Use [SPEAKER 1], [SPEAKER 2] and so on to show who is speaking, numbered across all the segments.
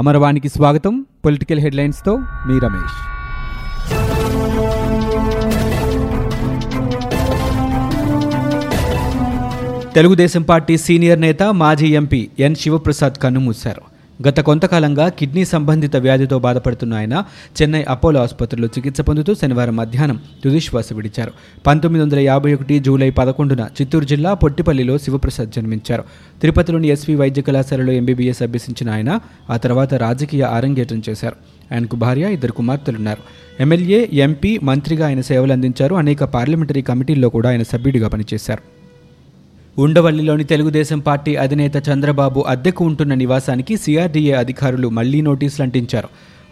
[SPEAKER 1] అమరవాణికి స్వాగతం పొలిటికల్ హెడ్లైన్స్తో మీ రమేష్ తెలుగుదేశం పార్టీ సీనియర్ నేత మాజీ ఎంపీ ఎన్ శివప్రసాద్ కన్ను మూశారు గత కొంతకాలంగా కిడ్నీ సంబంధిత వ్యాధితో బాధపడుతున్న ఆయన చెన్నై అపోలో ఆసుపత్రిలో చికిత్స పొందుతూ శనివారం మధ్యాహ్నం తుదిశ్వాస విడిచారు పంతొమ్మిది వందల యాభై ఒకటి జూలై పదకొండున చిత్తూరు జిల్లా పొట్టిపల్లిలో శివప్రసాద్ జన్మించారు తిరుపతిలోని ఎస్వీ వైద్య కళాశాలలో ఎంబీబీఎస్ అభ్యసించిన ఆయన ఆ తర్వాత రాజకీయ ఆరంగేటం చేశారు ఆయనకు భార్య ఇద్దరు కుమార్తెలున్నారు ఎమ్మెల్యే ఎంపీ మంత్రిగా ఆయన సేవలు అందించారు అనేక పార్లమెంటరీ కమిటీల్లో కూడా ఆయన సభ్యుడిగా పనిచేశారు ఉండవల్లిలోని తెలుగుదేశం పార్టీ అధినేత చంద్రబాబు అద్దెకు ఉంటున్న నివాసానికి సిఆర్డీఏ అధికారులు మళ్లీ నోటీసులు అంటించారు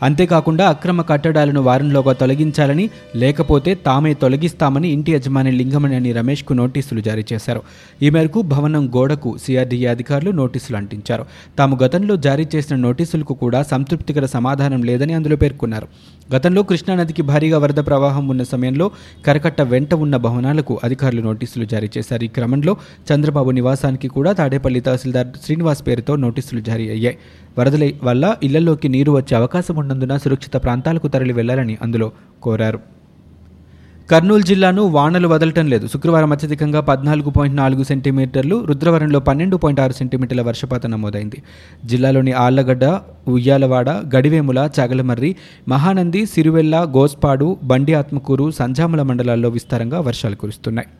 [SPEAKER 1] అంతేకాకుండా అక్రమ కట్టడాలను వారంలోగా తొలగించాలని లేకపోతే తామే తొలగిస్తామని ఇంటి యజమాని లింగమనేని రమేష్కు నోటీసులు జారీ చేశారు ఈ మేరకు భవనం గోడకు సిఆర్డీఏ అధికారులు నోటీసులు అంటించారు తాము గతంలో జారీ చేసిన నోటీసులకు కూడా సంతృప్తికర సమాధానం లేదని అందులో పేర్కొన్నారు గతంలో కృష్ణానదికి భారీగా వరద ప్రవాహం ఉన్న సమయంలో కరకట్ట వెంట ఉన్న భవనాలకు అధికారులు నోటీసులు జారీ చేశారు ఈ క్రమంలో చంద్రబాబు నివాసానికి కూడా తాడేపల్లి తహసీల్దార్ శ్రీనివాస్ పేరుతో నోటీసులు జారీ అయ్యాయి వరదల వల్ల ఇళ్లలోకి నీరు వచ్చే అవకాశం ఉన్నందున సురక్షిత ప్రాంతాలకు తరలి వెళ్లాలని అందులో కోరారు కర్నూలు జిల్లాను వానలు వదలటం లేదు శుక్రవారం అత్యధికంగా పద్నాలుగు పాయింట్ నాలుగు సెంటీమీటర్లు రుద్రవరంలో పన్నెండు పాయింట్ ఆరు సెంటీమీటర్ల వర్షపాతం నమోదైంది జిల్లాలోని ఆళ్లగడ్డ ఉయ్యాలవాడ గడివేముల చాగలమర్రి మహానంది సిరువెల్ల గోస్పాడు బండి ఆత్మకూరు సంజాముల మండలాల్లో విస్తారంగా వర్షాలు కురుస్తున్నాయి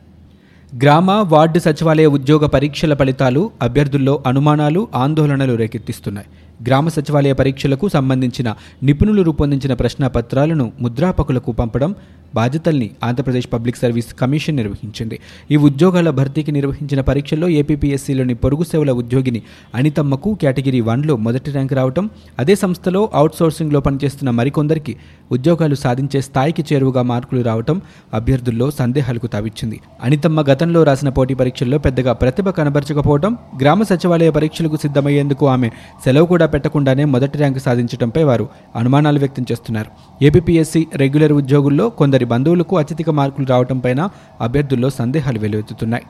[SPEAKER 1] గ్రామ వార్డు సచివాలయ ఉద్యోగ పరీక్షల ఫలితాలు అభ్యర్థుల్లో అనుమానాలు ఆందోళనలు రేకెత్తిస్తున్నాయి గ్రామ సచివాలయ పరీక్షలకు సంబంధించిన నిపుణులు రూపొందించిన ప్రశ్నపత్రాలను ముద్రాపకులకు పంపడం బాధ్యతల్ని ఆంధ్రప్రదేశ్ పబ్లిక్ సర్వీస్ కమిషన్ నిర్వహించింది ఈ ఉద్యోగాల భర్తీకి నిర్వహించిన పరీక్షల్లో ఏపీపీఎస్సీలోని పొరుగు సేవల ఉద్యోగిని అనితమ్మకు కేటగిరీ వన్లో మొదటి ర్యాంక్ రావడం అదే సంస్థలో అవుట్సోర్సింగ్లో పనిచేస్తున్న మరికొందరికి ఉద్యోగాలు సాధించే స్థాయికి చేరువగా మార్కులు రావడం అభ్యర్థుల్లో సందేహాలకు తావిచ్చింది అనితమ్మ గతంలో రాసిన పోటీ పరీక్షల్లో పెద్దగా ప్రతిభ కనబరచకపోవడం గ్రామ సచివాలయ పరీక్షలకు సిద్ధమయ్యేందుకు ఆమె సెలవు కూడా పెట్టకుండానే మొదటి ర్యాంకు సాధించడంపై వారు అనుమానాలు వ్యక్తం చేస్తున్నారు ఏపీఎస్సీ రెగ్యులర్ ఉద్యోగుల్లో కొందరి బంధువులకు అత్యధిక మార్కులు రావడంపైన అభ్యర్థుల్లో సందేహాలు వెలువెత్తుతున్నాయి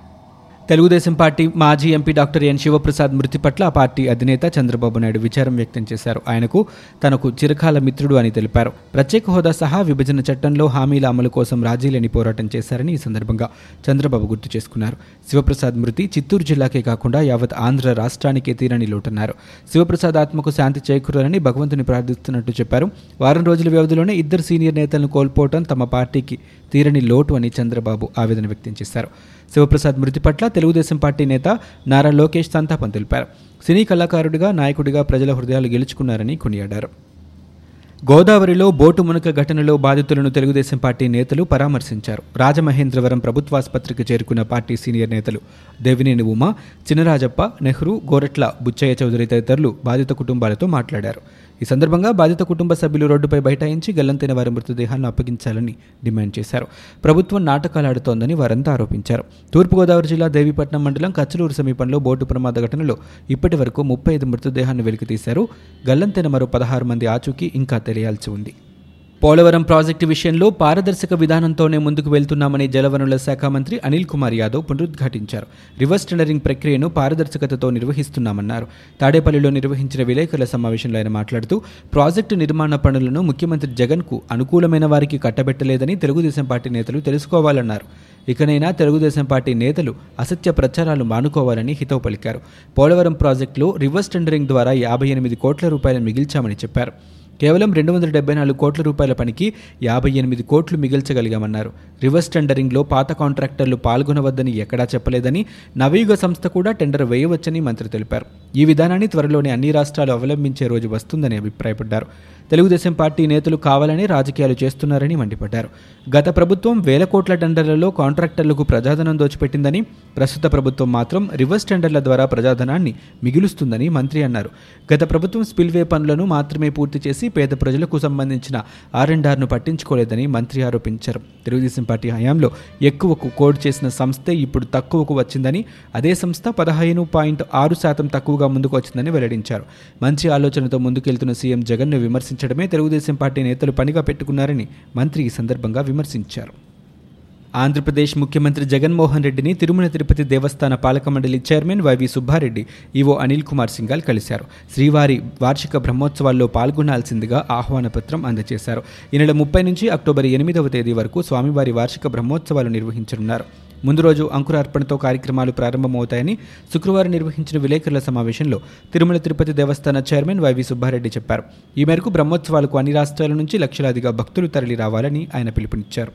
[SPEAKER 1] తెలుగుదేశం పార్టీ మాజీ ఎంపీ డాక్టర్ ఎన్ శివప్రసాద్ మృతి పట్ల ఆ పార్టీ అధినేత చంద్రబాబు నాయుడు విచారం వ్యక్తం చేశారు ఆయనకు తనకు చిరకాల మిత్రుడు అని తెలిపారు ప్రత్యేక హోదా సహా విభజన చట్టంలో హామీల అమలు కోసం రాజీలేని పోరాటం చేశారని ఈ సందర్భంగా చంద్రబాబు గుర్తు చేసుకున్నారు శివప్రసాద్ మృతి చిత్తూరు జిల్లాకే కాకుండా యావత్ ఆంధ్ర రాష్ట్రానికే తీరని లోటన్నారు శివప్రసాద్ ఆత్మకు శాంతి చేకూరాలని భగవంతుని ప్రార్థిస్తున్నట్టు చెప్పారు వారం రోజుల వ్యవధిలోనే ఇద్దరు సీనియర్ నేతలను కోల్పోవడం తమ పార్టీకి తీరని లోటు అని చంద్రబాబు ఆవేదన వ్యక్తం చేశారు శివప్రసాద్ మృతి పట్ల తెలుగుదేశం పార్టీ నేత నారా లోకేష్ సంతాపం తెలిపారు సినీ కళాకారుడిగా నాయకుడిగా ప్రజల హృదయాలు గెలుచుకున్నారని కొనియాడారు గోదావరిలో బోటు మునక ఘటనలో బాధితులను తెలుగుదేశం పార్టీ నేతలు పరామర్శించారు రాజమహేంద్రవరం ప్రభుత్వాసుపత్రికి చేరుకున్న పార్టీ సీనియర్ నేతలు దేవినేని ఉమ చినరాజప్ప నెహ్రూ గోరట్ల బుచ్చయ్య చౌదరి తదితరులు బాధిత కుటుంబాలతో మాట్లాడారు ఈ సందర్భంగా బాధిత కుటుంబ సభ్యులు రోడ్డుపై బైఠాయించి గల్లంతైన వారి మృతదేహాలను అప్పగించాలని డిమాండ్ చేశారు ప్రభుత్వం నాటకాలాడుతోందని వారంతా ఆరోపించారు తూర్పుగోదావరి జిల్లా దేవీపట్నం మండలం కచ్చలూరు సమీపంలో బోటు ప్రమాద ఘటనలో ఇప్పటి వరకు ముప్పై ఐదు మృతదేహాన్ని వెలికితీశారు గల్లంతైన మరో పదహారు మంది ఆచూకీ ఇంకా తెలియాల్సి ఉంది పోలవరం ప్రాజెక్టు విషయంలో పారదర్శక విధానంతోనే ముందుకు వెళ్తున్నామని జలవనరుల శాఖ మంత్రి అనిల్ కుమార్ యాదవ్ పునరుద్ఘాటించారు రివర్స్ టెండరింగ్ ప్రక్రియను పారదర్శకతతో నిర్వహిస్తున్నామన్నారు తాడేపల్లిలో నిర్వహించిన విలేకరుల సమావేశంలో ఆయన మాట్లాడుతూ ప్రాజెక్టు నిర్మాణ పనులను ముఖ్యమంత్రి జగన్కు అనుకూలమైన వారికి కట్టబెట్టలేదని తెలుగుదేశం పార్టీ నేతలు తెలుసుకోవాలన్నారు ఇకనైనా తెలుగుదేశం పార్టీ నేతలు అసత్య ప్రచారాలు మానుకోవాలని హితవు పలికారు పోలవరం ప్రాజెక్టులో రివర్స్ టెండరింగ్ ద్వారా యాభై ఎనిమిది కోట్ల రూపాయలు మిగిల్చామని చెప్పారు కేవలం రెండు వందల డెబ్బై నాలుగు కోట్ల రూపాయల పనికి యాభై ఎనిమిది కోట్లు మిగిల్చగలిగామన్నారు రివర్స్ టెండరింగ్లో పాత కాంట్రాక్టర్లు పాల్గొనవద్దని ఎక్కడా చెప్పలేదని నవయుగ సంస్థ కూడా టెండర్ వేయవచ్చని మంత్రి తెలిపారు ఈ విధానాన్ని త్వరలోనే అన్ని రాష్ట్రాలు అవలంబించే రోజు వస్తుందని అభిప్రాయపడ్డారు తెలుగుదేశం పార్టీ నేతలు కావాలని రాజకీయాలు చేస్తున్నారని మండిపడ్డారు గత ప్రభుత్వం వేల కోట్ల టెండర్లలో కాంట్రాక్టర్లకు ప్రజాధనం దోచిపెట్టిందని ప్రస్తుత ప్రభుత్వం మాత్రం రివర్స్ టెండర్ల ద్వారా ప్రజాధనాన్ని మిగులుస్తుందని మంత్రి అన్నారు గత ప్రభుత్వం స్పిల్వే పనులను మాత్రమే పూర్తి చేసి పేద ప్రజలకు సంబంధించిన ఆర్ఎండ్ఆర్ను పట్టించుకోలేదని మంత్రి ఆరోపించారు తెలుగుదేశం పార్టీ హయాంలో ఎక్కువకు కోడ్ చేసిన సంస్థే ఇప్పుడు తక్కువకు వచ్చిందని అదే సంస్థ పదహైదు పాయింట్ ఆరు శాతం తక్కువగా ముందుకు వచ్చిందని వెల్లడించారు మంచి ఆలోచనతో ముందుకెళ్తున్న సీఎం జగన్ను విమర్శించారు ప్రదర్శించడమే తెలుగుదేశం పార్టీ నేతలు పనిగా పెట్టుకున్నారని మంత్రి ఈ సందర్భంగా విమర్శించారు ఆంధ్రప్రదేశ్ ముఖ్యమంత్రి జగన్మోహన్ రెడ్డిని తిరుమల తిరుపతి దేవస్థాన పాలక మండలి chairman YV Subba Reddy EO Anil Kumar Singhal కలిశారు శ్రీవారి వార్షిక బ్రహ్మోత్సవాల్లో పాల్గొనాల్సిందిగా ఆహ్వాన పత్రం అందజేశారు ఈ నెల ముప్పై నుంచి అక్టోబర్ ఎనిమిదవ తేదీ వరకు స్వామివారి వార్షిక బ్రహ్మోత్సవాలు నిర్వహించనున్నారు ముందు రోజు అంకురార్పణతో కార్యక్రమాలు ప్రారంభమవుతాయని శుక్రవారం నిర్వహించిన విలేకరుల సమావేశంలో తిరుమల తిరుపతి దేవస్థాన చైర్మన్ వైవి సుబ్బారెడ్డి చెప్పారు ఈ మేరకు బ్రహ్మోత్సవాలకు అన్ని రాష్ట్రాల నుంచి లక్షలాదిగా భక్తులు తరలి రావాలని ఆయన పిలుపునిచ్చారు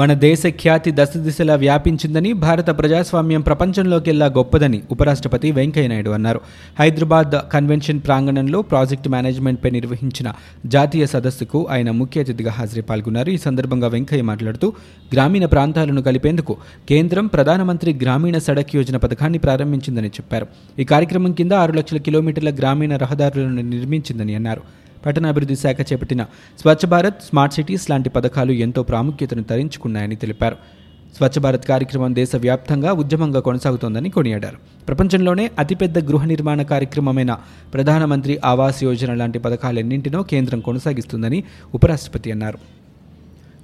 [SPEAKER 1] మన దేశ ఖ్యాతి దిశలా వ్యాపించిందని భారత ప్రజాస్వామ్యం ప్రపంచంలోకెల్లా గొప్పదని ఉపరాష్ట్రపతి వెంకయ్యనాయుడు అన్నారు హైదరాబాద్ కన్వెన్షన్ ప్రాంగణంలో ప్రాజెక్టు మేనేజ్మెంట్పై నిర్వహించిన జాతీయ సదస్సుకు ఆయన ముఖ్య అతిథిగా హాజరై పాల్గొన్నారు ఈ సందర్భంగా వెంకయ్య మాట్లాడుతూ గ్రామీణ ప్రాంతాలను కలిపేందుకు కేంద్రం ప్రధానమంత్రి గ్రామీణ సడక్ యోజన పథకాన్ని ప్రారంభించిందని చెప్పారు ఈ కార్యక్రమం కింద ఆరు లక్షల కిలోమీటర్ల గ్రామీణ రహదారులను నిర్మించిందని అన్నారు పట్టణాభివృద్ధి శాఖ చేపట్టిన స్వచ్ఛ భారత్ స్మార్ట్ సిటీస్ లాంటి పథకాలు ఎంతో ప్రాముఖ్యతను తరించుకున్నాయని తెలిపారు స్వచ్ఛ భారత్ కార్యక్రమం దేశవ్యాప్తంగా ఉద్యమంగా కొనసాగుతోందని కొనియాడారు ప్రపంచంలోనే అతిపెద్ద గృహ నిర్మాణ కార్యక్రమమైన ప్రధానమంత్రి ఆవాస్ యోజన లాంటి పథకాలన్నింటినో కేంద్రం కొనసాగిస్తుందని ఉపరాష్ట్రపతి అన్నారు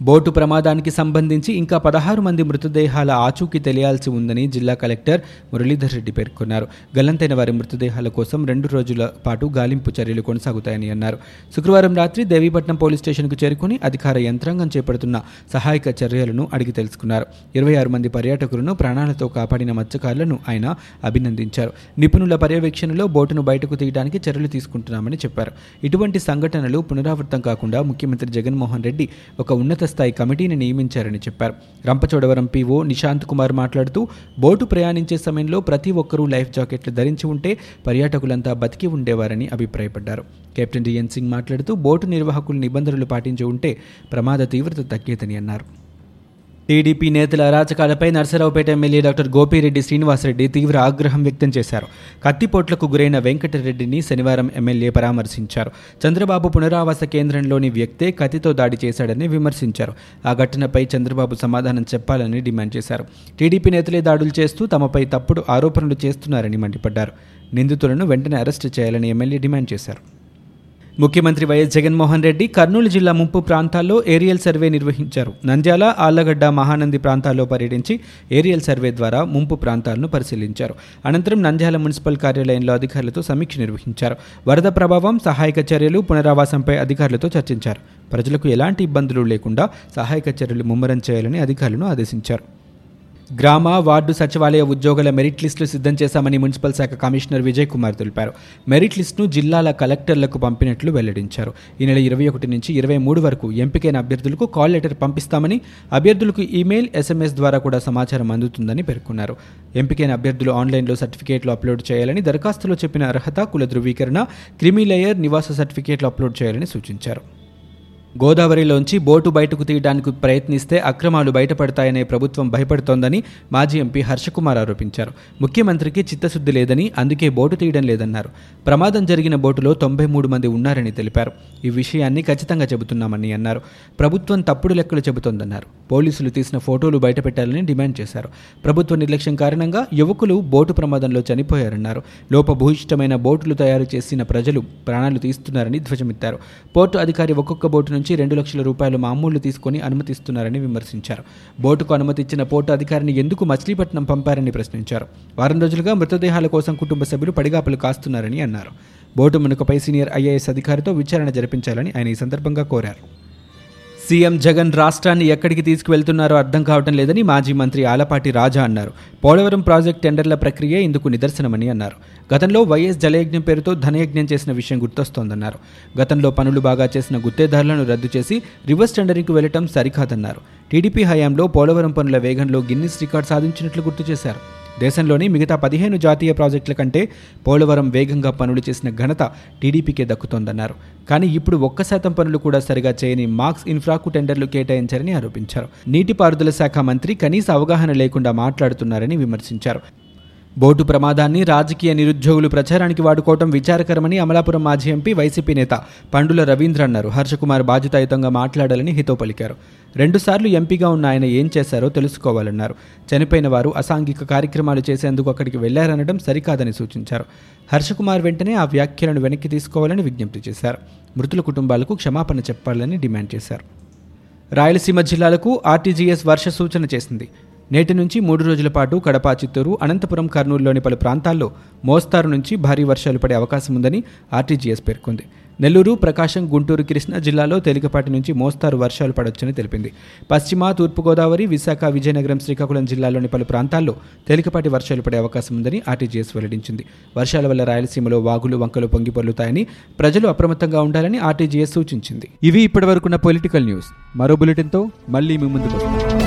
[SPEAKER 1] బోటు ప్రమాదానికి సంబంధించి ఇంకా పదహారు మంది మృతదేహాల ఆచూకీ తెలియాల్సి ఉందని జిల్లా కలెక్టర్ మురళీధర్ రెడ్డి పేర్కొన్నారు గల్లంతైన వారి మృతదేహాల కోసం రెండు రోజుల పాటు గాలింపు చర్యలు కొనసాగుతాయని అన్నారు శుక్రవారం రాత్రి దేవీపట్నం పోలీస్ స్టేషన్కు చేరుకుని అధికార యంత్రాంగం చేపడుతున్న సహాయక చర్యలను అడిగి తెలుసుకున్నారు ఇరవై ఆరు మంది పర్యాటకులను ప్రాణాలతో కాపాడిన మత్స్యకారులను ఆయన అభినందించారు నిపుణుల పర్యవేక్షణలో బోటును బయటకు తీయడానికి చర్యలు తీసుకుంటున్నామని చెప్పారు ఇటువంటి సంఘటనలు పునరావృతం కాకుండా ముఖ్యమంత్రి జగన్మోహన్ రెడ్డి ఒక ఉన్నత స్థాయి కమిటీని నియమించారని చెప్పారు రంపచోడవరం పీఓ నిశాంత్ కుమార్ మాట్లాడుతూ బోటు ప్రయాణించే సమయంలో ప్రతి ఒక్కరూ లైఫ్ జాకెట్లు ధరించి ఉంటే పర్యాటకులంతా బతికి ఉండేవారని అభిప్రాయపడ్డారు కెప్టెన్ డిఎన్ సింగ్ మాట్లాడుతూ బోటు నిర్వాహకులు నిబంధనలు పాటించి ఉంటే ప్రమాద తీవ్రత తగ్గేదని అన్నారు టీడీపీ నేతల అరాచకాలపై నర్సరావుపేట ఎమ్మెల్యే డాక్టర్ గోపిరెడ్డి శ్రీనివాసరెడ్డి తీవ్ర ఆగ్రహం వ్యక్తం చేశారు కత్తిపోట్లకు గురైన వెంకటరెడ్డిని శనివారం ఎమ్మెల్యే పరామర్శించారు చంద్రబాబు పునరావాస కేంద్రంలోని వ్యక్తే కత్తితో దాడి చేశాడని విమర్శించారు ఆ ఘటనపై చంద్రబాబు సమాధానం చెప్పాలని డిమాండ్ చేశారు టీడీపీ నేతలే దాడులు చేస్తూ తమపై తప్పుడు ఆరోపణలు చేస్తున్నారని మండిపడ్డారు నిందితులను వెంటనే అరెస్టు చేయాలని ఎమ్మెల్యే డిమాండ్ చేశారు ముఖ్యమంత్రి వైఎస్ జగన్మోహన్ రెడ్డి కర్నూలు జిల్లా ముంపు ప్రాంతాల్లో ఏరియల్ సర్వే నిర్వహించారు నంద్యాల ఆళ్లగడ్డ మహానంది ప్రాంతాల్లో పర్యటించి ఏరియల్ సర్వే ద్వారా ముంపు ప్రాంతాలను పరిశీలించారు అనంతరం నంద్యాల మున్సిపల్ కార్యాలయంలో అధికారులతో సమీక్ష నిర్వహించారు వరద ప్రభావం సహాయక చర్యలు పునరావాసంపై అధికారులతో చర్చించారు ప్రజలకు ఎలాంటి ఇబ్బందులు లేకుండా సహాయక చర్యలు ముమ్మరం చేయాలని అధికారులను ఆదేశించారు గ్రామ వార్డు సచివాలయ ఉద్యోగుల మెరిట్ లిస్టులు సిద్ధం చేశామని మున్సిపల్ శాఖ కమిషనర్ విజయ్ కుమార్ తెలిపారు మెరిట్ లిస్టును జిల్లాల కలెక్టర్లకు పంపినట్లు వెల్లడించారు ఈ నెల ఇరవై ఒకటి నుంచి ఇరవై మూడు వరకు ఎంపికైన అభ్యర్థులకు కాల్ లెటర్ పంపిస్తామని అభ్యర్థులకు ఈమెయిల్ ఎస్ఎంఎస్ ద్వారా కూడా సమాచారం అందుతుందని పేర్కొన్నారు ఎంపికైన అభ్యర్థులు ఆన్లైన్లో సర్టిఫికేట్లు అప్లోడ్ చేయాలని దరఖాస్తులో చెప్పిన అర్హత కుల ధృవీకరణ క్రిమిలేయర్ నివాస సర్టిఫికేట్లు అప్లోడ్ చేయాలని సూచించారు గోదావరిలోంచి బోటు బయటకు తీయడానికి ప్రయత్నిస్తే అక్రమాలు బయటపడతాయనే ప్రభుత్వం భయపడుతోందని మాజీ ఎంపీ హర్షకుమార్ ఆరోపించారు ముఖ్యమంత్రికి చిత్తశుద్ధి లేదని అందుకే బోటు తీయడం లేదన్నారు ప్రమాదం జరిగిన బోటులో తొంభై మూడు మంది ఉన్నారని తెలిపారు ఈ విషయాన్ని ఖచ్చితంగా చెబుతున్నామని అన్నారు ప్రభుత్వం తప్పుడు లెక్కలు చెబుతోందన్నారు పోలీసులు తీసిన ఫోటోలు బయటపెట్టాలని డిమాండ్ చేశారు ప్రభుత్వ నిర్లక్ష్యం కారణంగా యువకులు బోటు ప్రమాదంలో చనిపోయారన్నారు లోపభూయిష్టమైన బోటులు తయారు చేసిన ప్రజలు ప్రాణాలు తీస్తున్నారని ధ్వజమెత్తారు పోర్టు అధికారి ఒక్కొక్క బోటు నుంచి రెండు లక్షల రూపాయలు మామూలు తీసుకుని అనుమతిస్తున్నారని విమర్శించారు బోటుకు అనుమతి ఇచ్చిన పోర్టు అధికారిని ఎందుకు మచిలీపట్నం పంపారని ప్రశ్నించారు వారం రోజులుగా మృతదేహాల కోసం కుటుంబ సభ్యులు పడిగాపులు కాస్తున్నారని అన్నారు బోటు మునుకపై సీనియర్ ఐఏఎస్ అధికారితో విచారణ జరిపించాలని ఆయన ఈ సందర్భంగా కోరారు సీఎం జగన్ రాష్ట్రాన్ని ఎక్కడికి తీసుకువెళ్తున్నారో అర్థం కావటం లేదని మాజీ మంత్రి ఆలపాటి రాజా అన్నారు పోలవరం ప్రాజెక్టు టెండర్ల ప్రక్రియ ఇందుకు నిదర్శనమని అన్నారు గతంలో వైఎస్ జలయజ్ఞం పేరుతో ధనయజ్ఞం చేసిన విషయం గుర్తొస్తోందన్నారు గతంలో పనులు బాగా చేసిన గుత్తేదారులను రద్దు చేసి రివర్స్ టెండరింగ్కు వెళ్లటం సరికాదన్నారు టీడీపీ హయాంలో పోలవరం పనుల వేగంలో గిన్నిస్ రికార్డు సాధించినట్లు గుర్తు చేశారు దేశంలోని మిగతా పదిహేను జాతీయ ప్రాజెక్టుల కంటే పోలవరం వేగంగా పనులు చేసిన ఘనత టీడీపీకే దక్కుతోందన్నారు కానీ ఇప్పుడు ఒక్క శాతం పనులు కూడా సరిగా చేయని మార్క్స్ ఇన్ఫ్రాకు టెండర్లు కేటాయించారని ఆరోపించారు నీటిపారుదల శాఖ మంత్రి కనీస అవగాహన లేకుండా మాట్లాడుతున్నారని విమర్శించారు బోటు ప్రమాదాన్ని రాజకీయ నిరుద్యోగులు ప్రచారానికి వాడుకోవడం విచారకరమని అమలాపురం మాజీ ఎంపీ వైసీపీ నేత పండుల రవీంద్ర అన్నారు హర్షకుమార్ బాధ్యతాయుతంగా మాట్లాడాలని హితో పలికారు రెండుసార్లు ఎంపీగా ఉన్న ఆయన ఏం చేశారో తెలుసుకోవాలన్నారు చనిపోయిన వారు అసాంఘిక కార్యక్రమాలు చేసేందుకు అక్కడికి వెళ్లారనడం సరికాదని సూచించారు హర్షకుమార్ వెంటనే ఆ వ్యాఖ్యలను వెనక్కి తీసుకోవాలని విజ్ఞప్తి చేశారు మృతుల కుటుంబాలకు క్షమాపణ చెప్పాలని డిమాండ్ చేశారు రాయలసీమ జిల్లాలకు ఆర్టీజీఎస్ వర్ష సూచన చేసింది నేటి నుంచి మూడు రోజుల పాటు కడప చిత్తూరు అనంతపురం కర్నూలులోని పలు ప్రాంతాల్లో మోస్తారు నుంచి భారీ వర్షాలు పడే అవకాశం ఉందని ఆర్టీజీఎస్ పేర్కొంది నెల్లూరు ప్రకాశం గుంటూరు కృష్ణా జిల్లాలో తేలికపాటి నుంచి మోస్తారు వర్షాలు పడవచ్చని తెలిపింది పశ్చిమ తూర్పుగోదావరి విశాఖ విజయనగరం శ్రీకాకుళం జిల్లాలోని పలు ప్రాంతాల్లో తేలికపాటి వర్షాలు పడే అవకాశం ఉందని ఆర్టీజీఎస్ వెల్లడించింది వర్షాల వల్ల రాయలసీమలో వాగులు వంకలు పొంగిపొల్లుతాయని ప్రజలు అప్రమత్తంగా ఉండాలని ఆర్టీజీఎస్ సూచించింది ఇవి ఇప్పటివరకున్న పొలిటికల్ న్యూస్ మరో బులెటిన్తో మళ్ళీ మీ ముందుకు వస్తాం